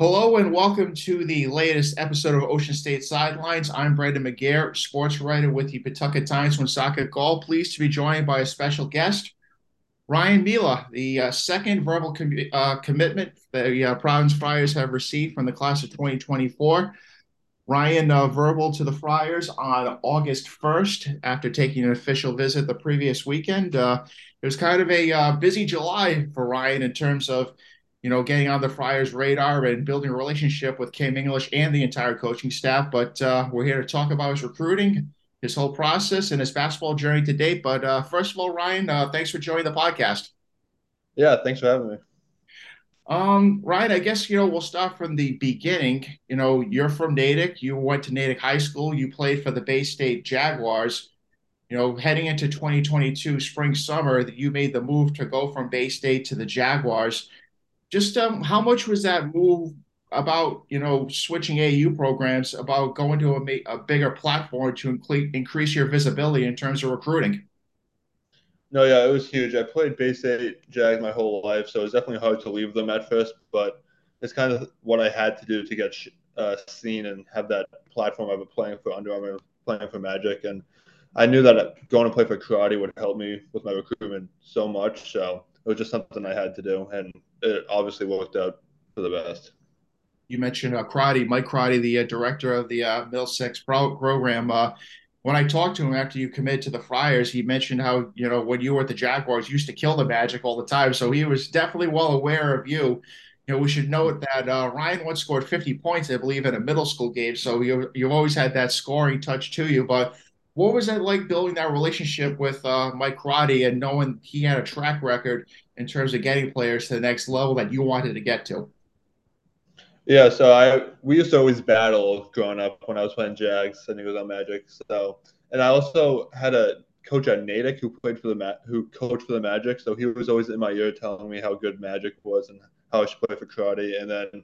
Hello and welcome to the latest episode of Ocean State Sidelines. I'm Brendan McGair, sports writer with the Pawtucket Times Woonsocket Call. Pleased to be joined by a special guest, Ryan Mela, the uh, second verbal com- uh, commitment the uh, Providence Friars have received from the class of 2024. Ryan uh, verbal to the Friars on August 1st after taking an official visit the previous weekend. Uh, it was kind of a uh, busy July for Ryan in terms of you know, getting on the Friars' radar and building a relationship with Kim English and the entire coaching staff. But uh, we're here to talk about his recruiting, his whole process, and his basketball journey to date. But uh, first of all, Ryan, uh, thanks for joining the podcast. Yeah, thanks for having me. Um, Ryan, I guess you know we'll start from the beginning. You know, you're from Natick. You went to Natick High School. You played for the Bay State Jaguars. You know, heading into 2022 spring summer, that you made the move to go from Bay State to the Jaguars just um, how much was that move about you know switching AU programs about going to a, a bigger platform to incre- increase your visibility in terms of recruiting? No, yeah, it was huge. I played Bay State Jag my whole life, so it was definitely hard to leave them at first. But it's kind of what I had to do to get uh, seen and have that platform. I've been playing for Under Armour, playing for Magic, and I knew that going to play for Crotty would help me with my recruitment so much. So it was just something I had to do, and it obviously worked out for the best. You mentioned uh, Crotty, Mike Crotty, the uh, director of the uh, Middlesex pro- program. Uh, when I talked to him after you committed to the Friars, he mentioned how you know when you were at the Jaguars, you used to kill the Magic all the time. So he was definitely well aware of you. You know, we should note that uh, Ryan once scored 50 points, I believe, in a middle school game. So you you've always had that scoring touch to you. But what was it like building that relationship with uh, Mike Crotty and knowing he had a track record in terms of getting players to the next level that you wanted to get to? Yeah, so I we used to always battle growing up when I was playing Jags and he was on Magic. So and I also had a coach at Natick who played for the Ma- who coached for the Magic. So he was always in my ear telling me how good Magic was and how I should play for Crotty. And then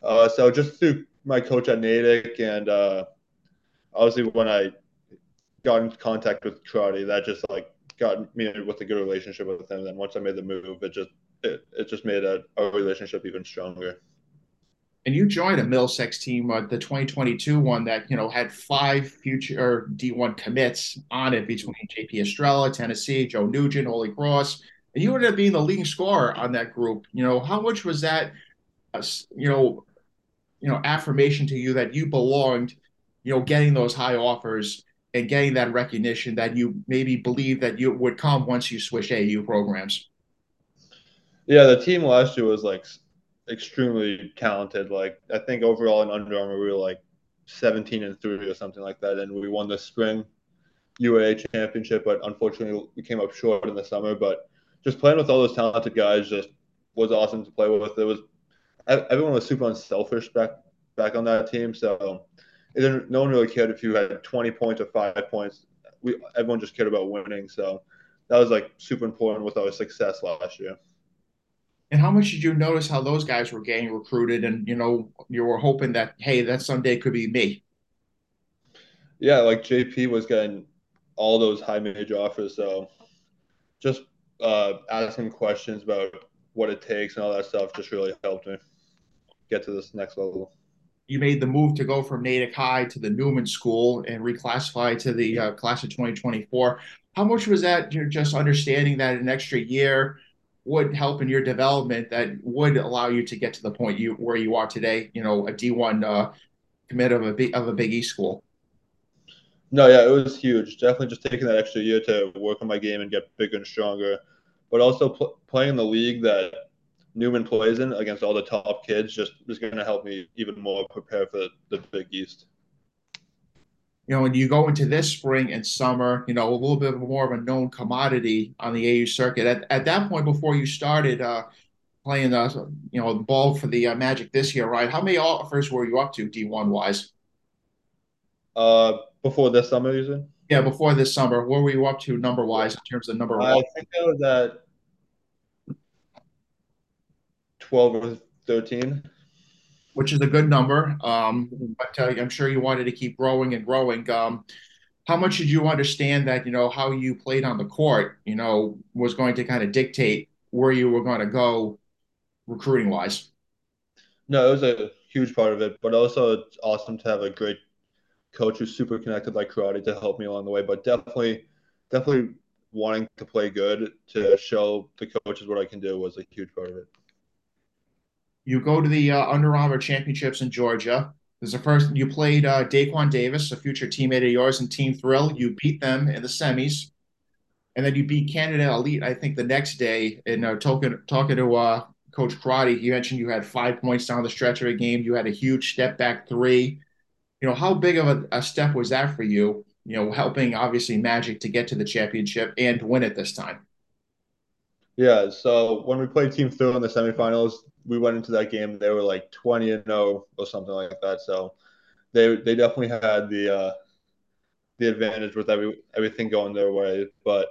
uh, so just through my coach at Natick and uh, obviously when I got in contact with Crotty, that just like got me with a good relationship with him. And then once I made the move, it just it, it just made a, a relationship even stronger. And you joined a Middlesex team, uh, the 2022 one that you know had five future D1 commits on it between JP Estrella, Tennessee, Joe Nugent, Holy Cross, and you ended up being the leading scorer on that group. You know, how much was that, uh, you know, you know, affirmation to you that you belonged, you know, getting those high offers and getting that recognition that you maybe believe that you would come once you switch AU programs? Yeah, the team last year was like extremely talented. Like I think overall in Under Armour we were like 17 and three or something like that, and we won the spring UAA championship, but unfortunately we came up short in the summer. But just playing with all those talented guys just was awesome to play with. It was everyone was super unselfish back back on that team, so it didn't, no one really cared if you had 20 points or five points. We everyone just cared about winning. So that was like super important with our success last year. And how much did you notice how those guys were getting recruited, and you know you were hoping that hey, that someday could be me. Yeah, like JP was getting all those high major offers, so just uh, asking questions about what it takes and all that stuff just really helped me get to this next level you made the move to go from Natick High to the Newman School and reclassify to the uh, class of 2024. How much was that you know, just understanding that an extra year would help in your development that would allow you to get to the point you where you are today, you know, a D1 uh, commit of a big, of a Big East school? No, yeah, it was huge. Definitely just taking that extra year to work on my game and get bigger and stronger, but also pl- playing in the league that Newman in against all the top kids just is going to help me even more prepare for the Big East. You know, when you go into this spring and summer, you know, a little bit more of a known commodity on the AU circuit. At, at that point, before you started uh, playing the, uh, you know, ball for the uh, Magic this year, right? How many offers were you up to D1 wise? Uh, before this summer, you said? Yeah, before this summer, what were you up to number wise in terms of number? I think I was at 12 or 13 which is a good number um, but uh, i'm sure you wanted to keep growing and growing um, how much did you understand that you know how you played on the court you know was going to kind of dictate where you were going to go recruiting wise No, it was a huge part of it, but also it's awesome to have a great coach who's super connected like Crotty to help me along the way. But definitely, definitely wanting to play good to show the coaches what I can do was a huge part of it. You go to the uh, Under Armour Championships in Georgia. This is the first you played uh, Daquan Davis, a future teammate of yours in Team Thrill. You beat them in the semis, and then you beat Canada Elite. I think the next day in uh, talking talking to uh, Coach Crotty, he mentioned you had five points down the stretch of a game. You had a huge step back three. You know how big of a, a step was that for you? You know, helping obviously Magic to get to the championship and win it this time. Yeah, so when we played Team Thrill in the semifinals, we went into that game. They were like twenty and zero oh or something like that. So they they definitely had the uh, the advantage with every everything going their way. But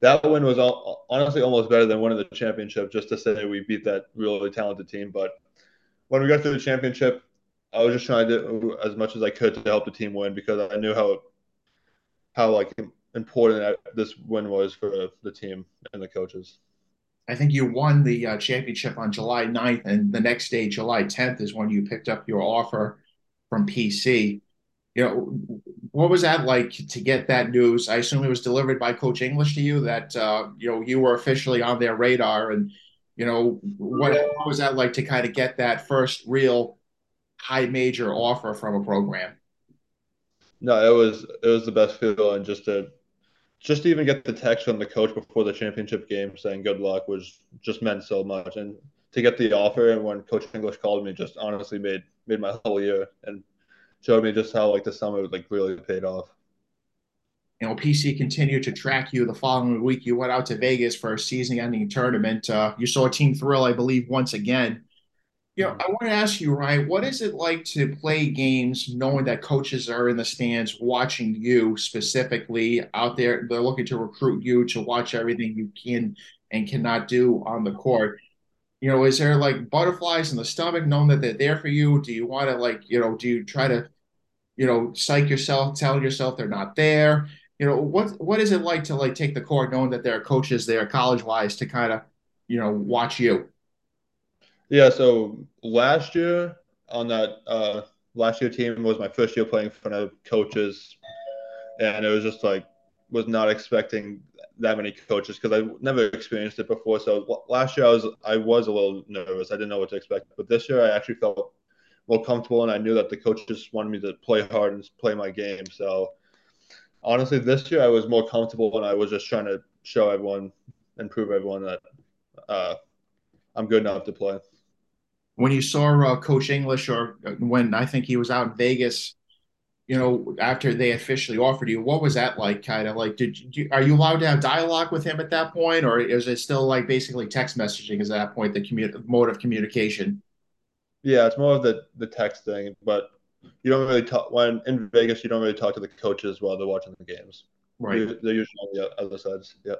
that win was all, honestly almost better than winning the championship. Just to say we beat that really talented team. But when we got to the championship, I was just trying to do as much as I could to help the team win because I knew how how like important this win was for the team and the coaches. I think you won the uh, championship on July 9th, and the next day, July 10th, is when you picked up your offer from PC. You know, what was that like to get that news? I assume it was delivered by Coach English to you that uh, you know you were officially on their radar, and you know what, what was that like to kind of get that first real high major offer from a program? No, it was it was the best feeling just to just to even get the text from the coach before the championship game saying good luck was just meant so much. And to get the offer and when Coach English called me just honestly made made my whole year and showed me just how like the summer like really paid off. You know, PC continued to track you the following week. You went out to Vegas for a season-ending tournament. Uh, you saw Team Thrill, I believe, once again. You know, I want to ask you, Ryan, what is it like to play games knowing that coaches are in the stands watching you specifically out there? They're looking to recruit you to watch everything you can and cannot do on the court. You know, is there like butterflies in the stomach knowing that they're there for you? Do you want to like, you know, do you try to, you know, psych yourself, tell yourself they're not there? You know, what what is it like to like take the court knowing that there are coaches there college wise to kind of, you know, watch you? Yeah, so last year on that uh, last year team was my first year playing in front of coaches, and it was just like was not expecting that many coaches because I never experienced it before. So last year I was I was a little nervous. I didn't know what to expect, but this year I actually felt more comfortable, and I knew that the coaches wanted me to play hard and play my game. So honestly, this year I was more comfortable, and I was just trying to show everyone and prove everyone that uh, I'm good enough to play when you saw uh, Coach English, or uh, when I think he was out in Vegas, you know, after they officially offered you, what was that like? Kind of like, did you, are you allowed to have dialogue with him at that point, or is it still like basically text messaging? Is that point the commu- mode of communication? Yeah, it's more of the the text thing, but you don't really talk when in Vegas. You don't really talk to the coaches while they're watching the games. Right, they're, they're usually on the other sides. Yeah.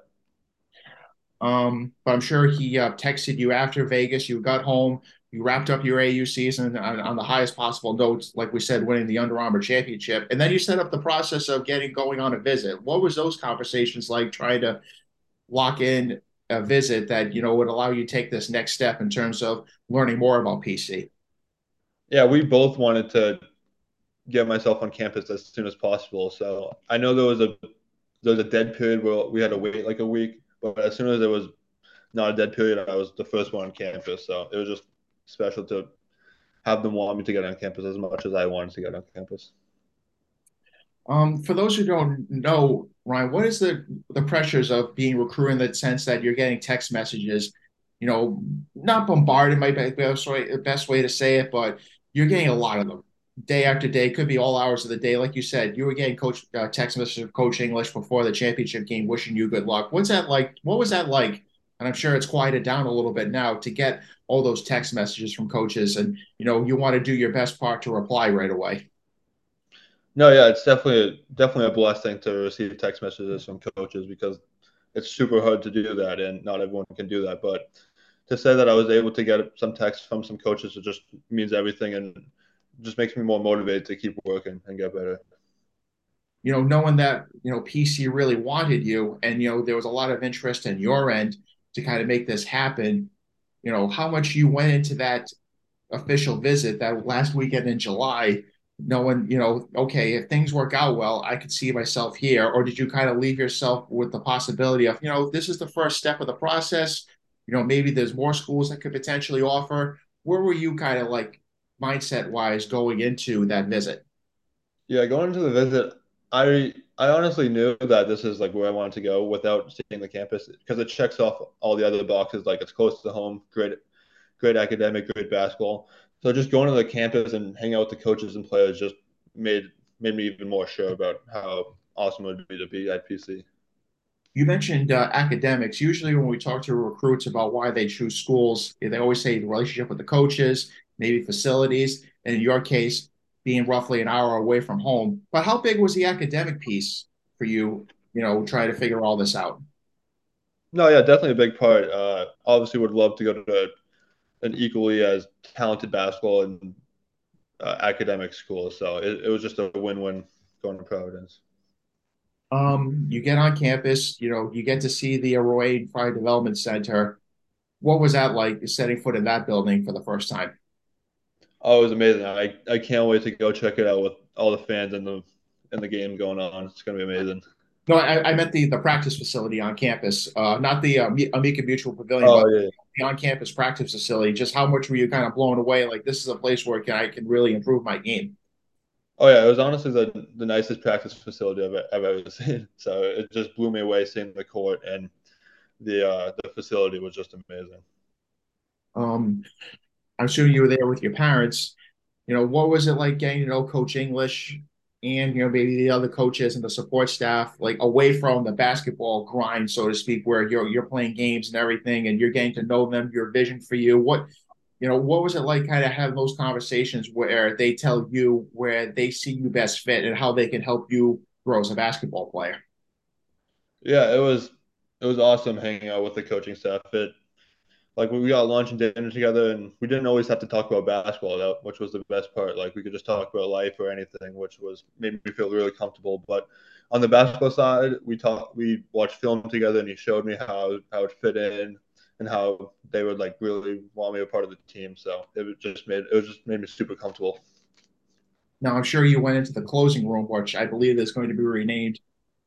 Um, but I'm sure he uh, texted you after Vegas. You got home you wrapped up your AU season on, on, the highest possible notes, like we said, winning the Under Armour championship. And then you set up the process of getting going on a visit. What was those conversations like trying to lock in a visit that, you know, would allow you to take this next step in terms of learning more about PC? Yeah, we both wanted to get myself on campus as soon as possible. So I know there was a there was a dead period where we had to wait like a week, but as soon as there was not a dead period, I was the first one on campus. So it was just special to have them want me to get on campus as much as I wanted to get on campus. Um, for those who don't know, Ryan, what is the the pressures of being recruited in the sense that you're getting text messages, you know, not bombarded might be the best way, to say it, but you're getting a lot of them day after day. Could be all hours of the day, like you said. You were getting coach uh, text messages of Coach English before the championship game, wishing you good luck. What's that like? What was that like and I'm sure it's quieted down a little bit now to get all those text messages from coaches, and you know you want to do your best part to reply right away. No, yeah, it's definitely definitely a blessing to receive text messages from coaches because it's super hard to do that, and not everyone can do that. But to say that I was able to get some text from some coaches, it just means everything, and just makes me more motivated to keep working and get better you know, knowing that, you know, PC really wanted you and, you know, there was a lot of interest in your end, to kind of make this happen you know how much you went into that official visit that last weekend in July, knowing, you know, okay, if things work out well, I could see myself here? Or did you kind of leave yourself with the possibility of, you know, this is the first step of the process? You know, maybe there's more schools that could potentially offer. Where were you kind of like mindset wise going into that visit? Yeah, going into the visit, I I honestly knew that this is like where I wanted to go without seeing the campus because it checks off all the other boxes. Like it's close to home, great, great academic, great basketball. So just going to the campus and hanging out with the coaches and players just made made me even more sure about how awesome it would be to be at PC. You mentioned uh, academics. Usually, when we talk to recruits about why they choose schools, they always say the relationship with the coaches, maybe facilities, and in your case, being roughly an hour away from home. But how big was the academic piece for you? You know, trying to figure all this out. No, yeah, definitely a big part. Uh, obviously, would love to go to an equally as talented basketball and uh, academic school. So it, it was just a win-win going to Providence. Um, you get on campus, you know, you get to see the Ruane Friar Development Center. What was that like setting foot in that building for the first time? Oh, it was amazing. I, I can't wait to go check it out with all the fans and the and the game going on. It's going to be amazing. No, I, I meant the the practice facility on campus, uh, not the uh, Amica Mutual Pavilion, oh, but yeah. the on-campus practice facility. Just how much were you kind of blown away? Like this is a place where can, I can really improve my game. Oh yeah, it was honestly the the nicest practice facility I've, I've ever seen. So it just blew me away seeing the court and the uh, the facility was just amazing. Um, I'm assuming you were there with your parents. You know, what was it like getting to know Coach English and you know maybe the other coaches and the support staff, like away from the basketball grind, so to speak, where you're you're playing games and everything, and you're getting to know them, your vision for you. What you know, what was it like kind of having those conversations where they tell you where they see you best fit and how they can help you grow as a basketball player? Yeah, it was it was awesome hanging out with the coaching staff. It like we got lunch and dinner together, and we didn't always have to talk about basketball, which was the best part. Like we could just talk about life or anything, which was made me feel really comfortable. But on the basketball side, we talked, we watched film together, and he showed me how how it fit in and how they would like really want me a part of the team. So it just made it was just made me super comfortable. Now I'm sure you went into the closing room, which I believe is going to be renamed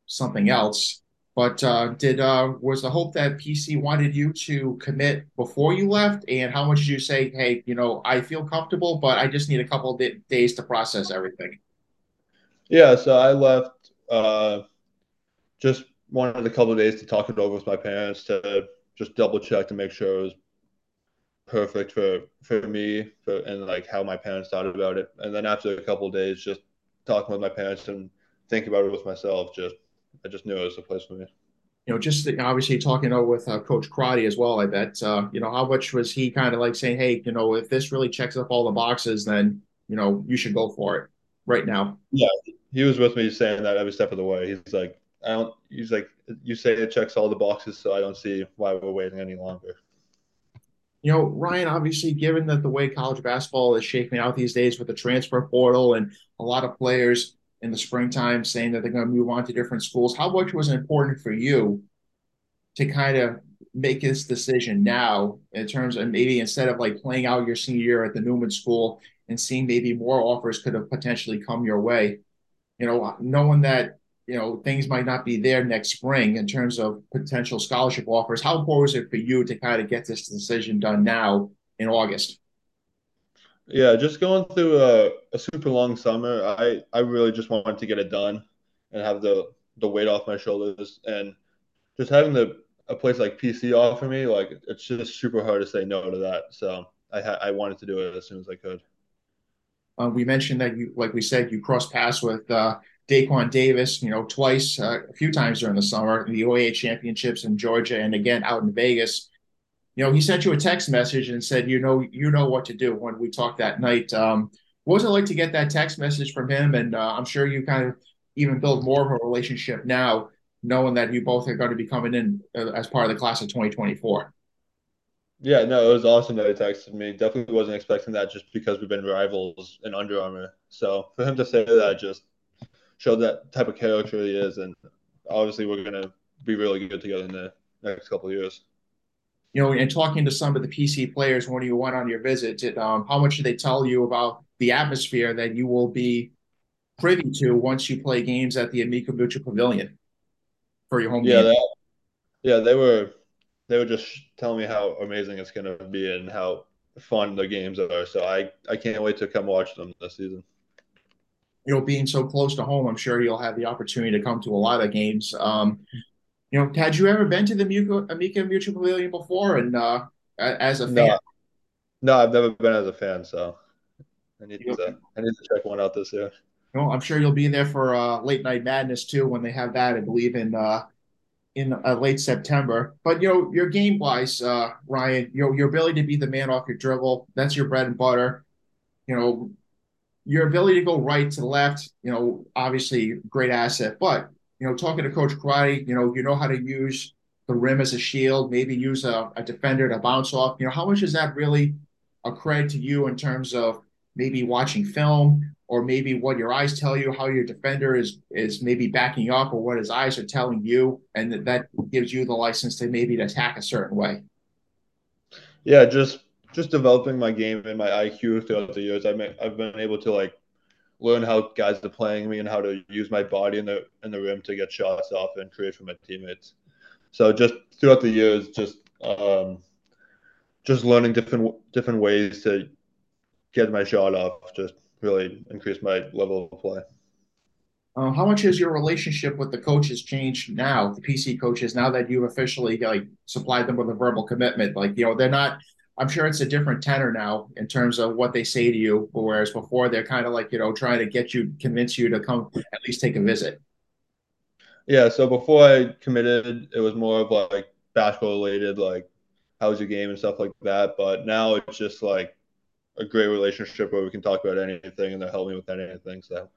something else. But uh, did uh, was the hope that PC wanted you to commit before you left? And how much did you say, hey, you know, I feel comfortable, but I just need a couple of days to process everything? Yeah, so I left. Uh, just wanted a couple of days to talk it over with my parents to just double check to make sure it was perfect for for me for, and like how my parents thought about it. And then after a couple of days, just talking with my parents and thinking about it with myself, just I just knew it was the place for me. You know, just obviously talking over with uh, Coach Crotty as well. I bet. Uh, you know, how much was he kind of like saying, "Hey, you know, if this really checks up all the boxes, then you know you should go for it right now." Yeah, he was with me saying that every step of the way. He's like, I don't. He's like, you say it checks all the boxes, so I don't see why we're waiting any longer. You know, Ryan, obviously, given that the way college basketball is shaping out these days with the transfer portal and a lot of players in the springtime saying that they're going to move on to different schools. How much was it important for you to kind of make this decision now in terms of maybe instead of like playing out your senior year at the Newman School and seeing maybe more offers could have potentially come your way? You know, knowing that you know things might not be there next spring in terms of potential scholarship offers. How important was it for you to kind of get this decision done now in August? Yeah, just going through a, a super long summer, I, I really just wanted to get it done and have the, the weight off my shoulders. And just having the a place like PC offer me, like it's just super hard to say no to that. So I ha- I wanted to do it as soon as I could. Uh, we mentioned that you, like we said, you crossed paths with uh, Daquan Davis, you know, twice, uh, a few times during the summer, the UAA championships in Georgia, and again out in Vegas you know, he sent you a text message and said, you know, you know what to do when we talked that night. Um, what was it like to get that text message from him? And uh, I'm sure you kind of even build more of a relationship now, knowing that you both are going to be coming in uh, as part of the class of 2024. Yeah, no, it was awesome that he texted me. Definitely wasn't expecting that just because we've been rivals in Under Armour. So for him to say that just showed that type of character he is, and obviously we're gonna be really good together in the next couple years. You know, and talking to some of the PC players when you went on your visit, did, um, how much did they tell you about the atmosphere that you will be privy to once you play games at the Amica Mutual Pavilion for your home yeah, game? that, yeah, they were they were just telling me how amazing it's going to be and how fun the games are. So I I can't wait to come watch them this season. You know, being so close to home, I'm sure you'll have the opportunity to come to a lot of games. Um, you know, had you ever been to the Amica, Amica Mutual Pavilion before? And uh, as a fan, no, no, I've never been as a fan, so I need you know, to I need to check one out this year. you know, I'm sure you'll be there for uh, late night madness too when they have that. I believe in uh, in uh, late September. But you know, your game wise, uh, Ryan, you know, your ability to be the man off your dribble, that's your bread and butter. You know, your ability to go right to left, you know, obviously great asset. But you know, talking to Coach Crotty, you know, you know how to use the rim as a shield, maybe use a, a defender to bounce off. You know, how much is that really a credit to you in terms of maybe watching film or maybe what your eyes tell you, how your defender is is maybe backing up, or what his eyes are telling you, and that, that gives you the license to maybe attack a certain way. Yeah, just just developing my game and my IQ throughout the years. I've I've been able to like learn how guys are playing me and how to use my body in the in the rim to get shots off and create for my teammates. So just throughout the years, just um, just learning different different ways to get my shot off, just really increase my level of play. Uh, how much has your relationship with the coaches changed now, the PC coaches, now that you've officially like supplied them with a verbal commitment? Like, you know, they're not. I'm sure it's a different tenor now in terms of what they say to you, whereas before they're kind of like you know trying to get you, convince you to come at least take a visit. Yeah, so before I committed, it was more of like basketball related, like how's your game and stuff like that. But now it's just like a great relationship where we can talk about anything and they'll help me with anything. So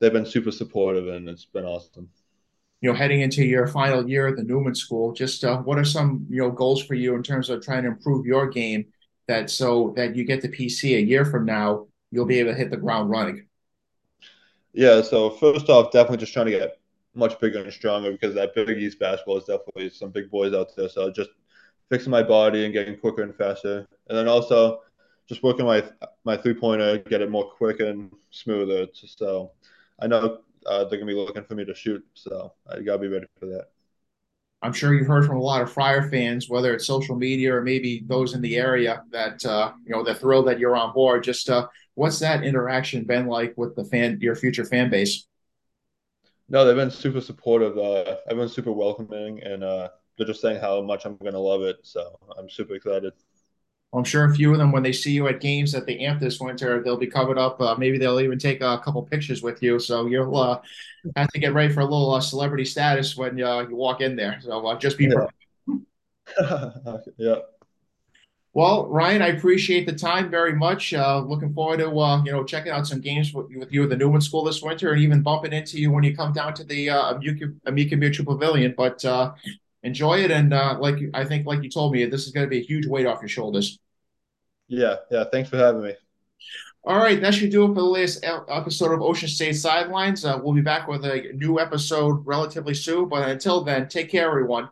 they've been super supportive and it's been awesome. You know, heading into your final year at the Newman School, just uh, what are some you know goals for you in terms of trying to improve your game that so that you get the PC a year from now, you'll be able to hit the ground running. Yeah, so first off, definitely just trying to get much bigger and stronger because that Big East basketball is definitely some big boys out there. So just fixing my body and getting quicker and faster, and then also just working my my three pointer, get it more quick and smoother. So I know uh, they're gonna be looking for me to shoot, so I gotta be ready for that. I'm sure you've heard from a lot of Friar fans, whether it's social media or maybe those in the area, that uh, you know they're thrilled that you're on board. Just uh, what's that interaction been like with the fan, your future fan base? No, they've been super supportive. Uh, everyone's super welcoming, and uh, they're just saying how much I'm gonna love it. So I'm super excited. I'm sure a few of them, when they see you at games at the AMP this winter, they'll be covered up. Uh, maybe they'll even take a couple pictures with you. So you'll uh, have to get ready for a little uh, celebrity status when uh, you walk in there. So uh, just be yeah. yeah. Well, Ryan, I appreciate the time very much. Uh, looking forward to uh, you know checking out some games with, with you at the Newman School this winter, and even bumping into you when you come down to the uh, Amica, Amica Mutual Pavilion. But uh, enjoy it, and uh, like I think, like you told me, this is going to be a huge weight off your shoulders. Yeah, yeah. Thanks for having me. All right, that should do it for the latest episode of Ocean State Sidelines. Uh, we'll be back with a new episode relatively soon, but until then, take care, everyone.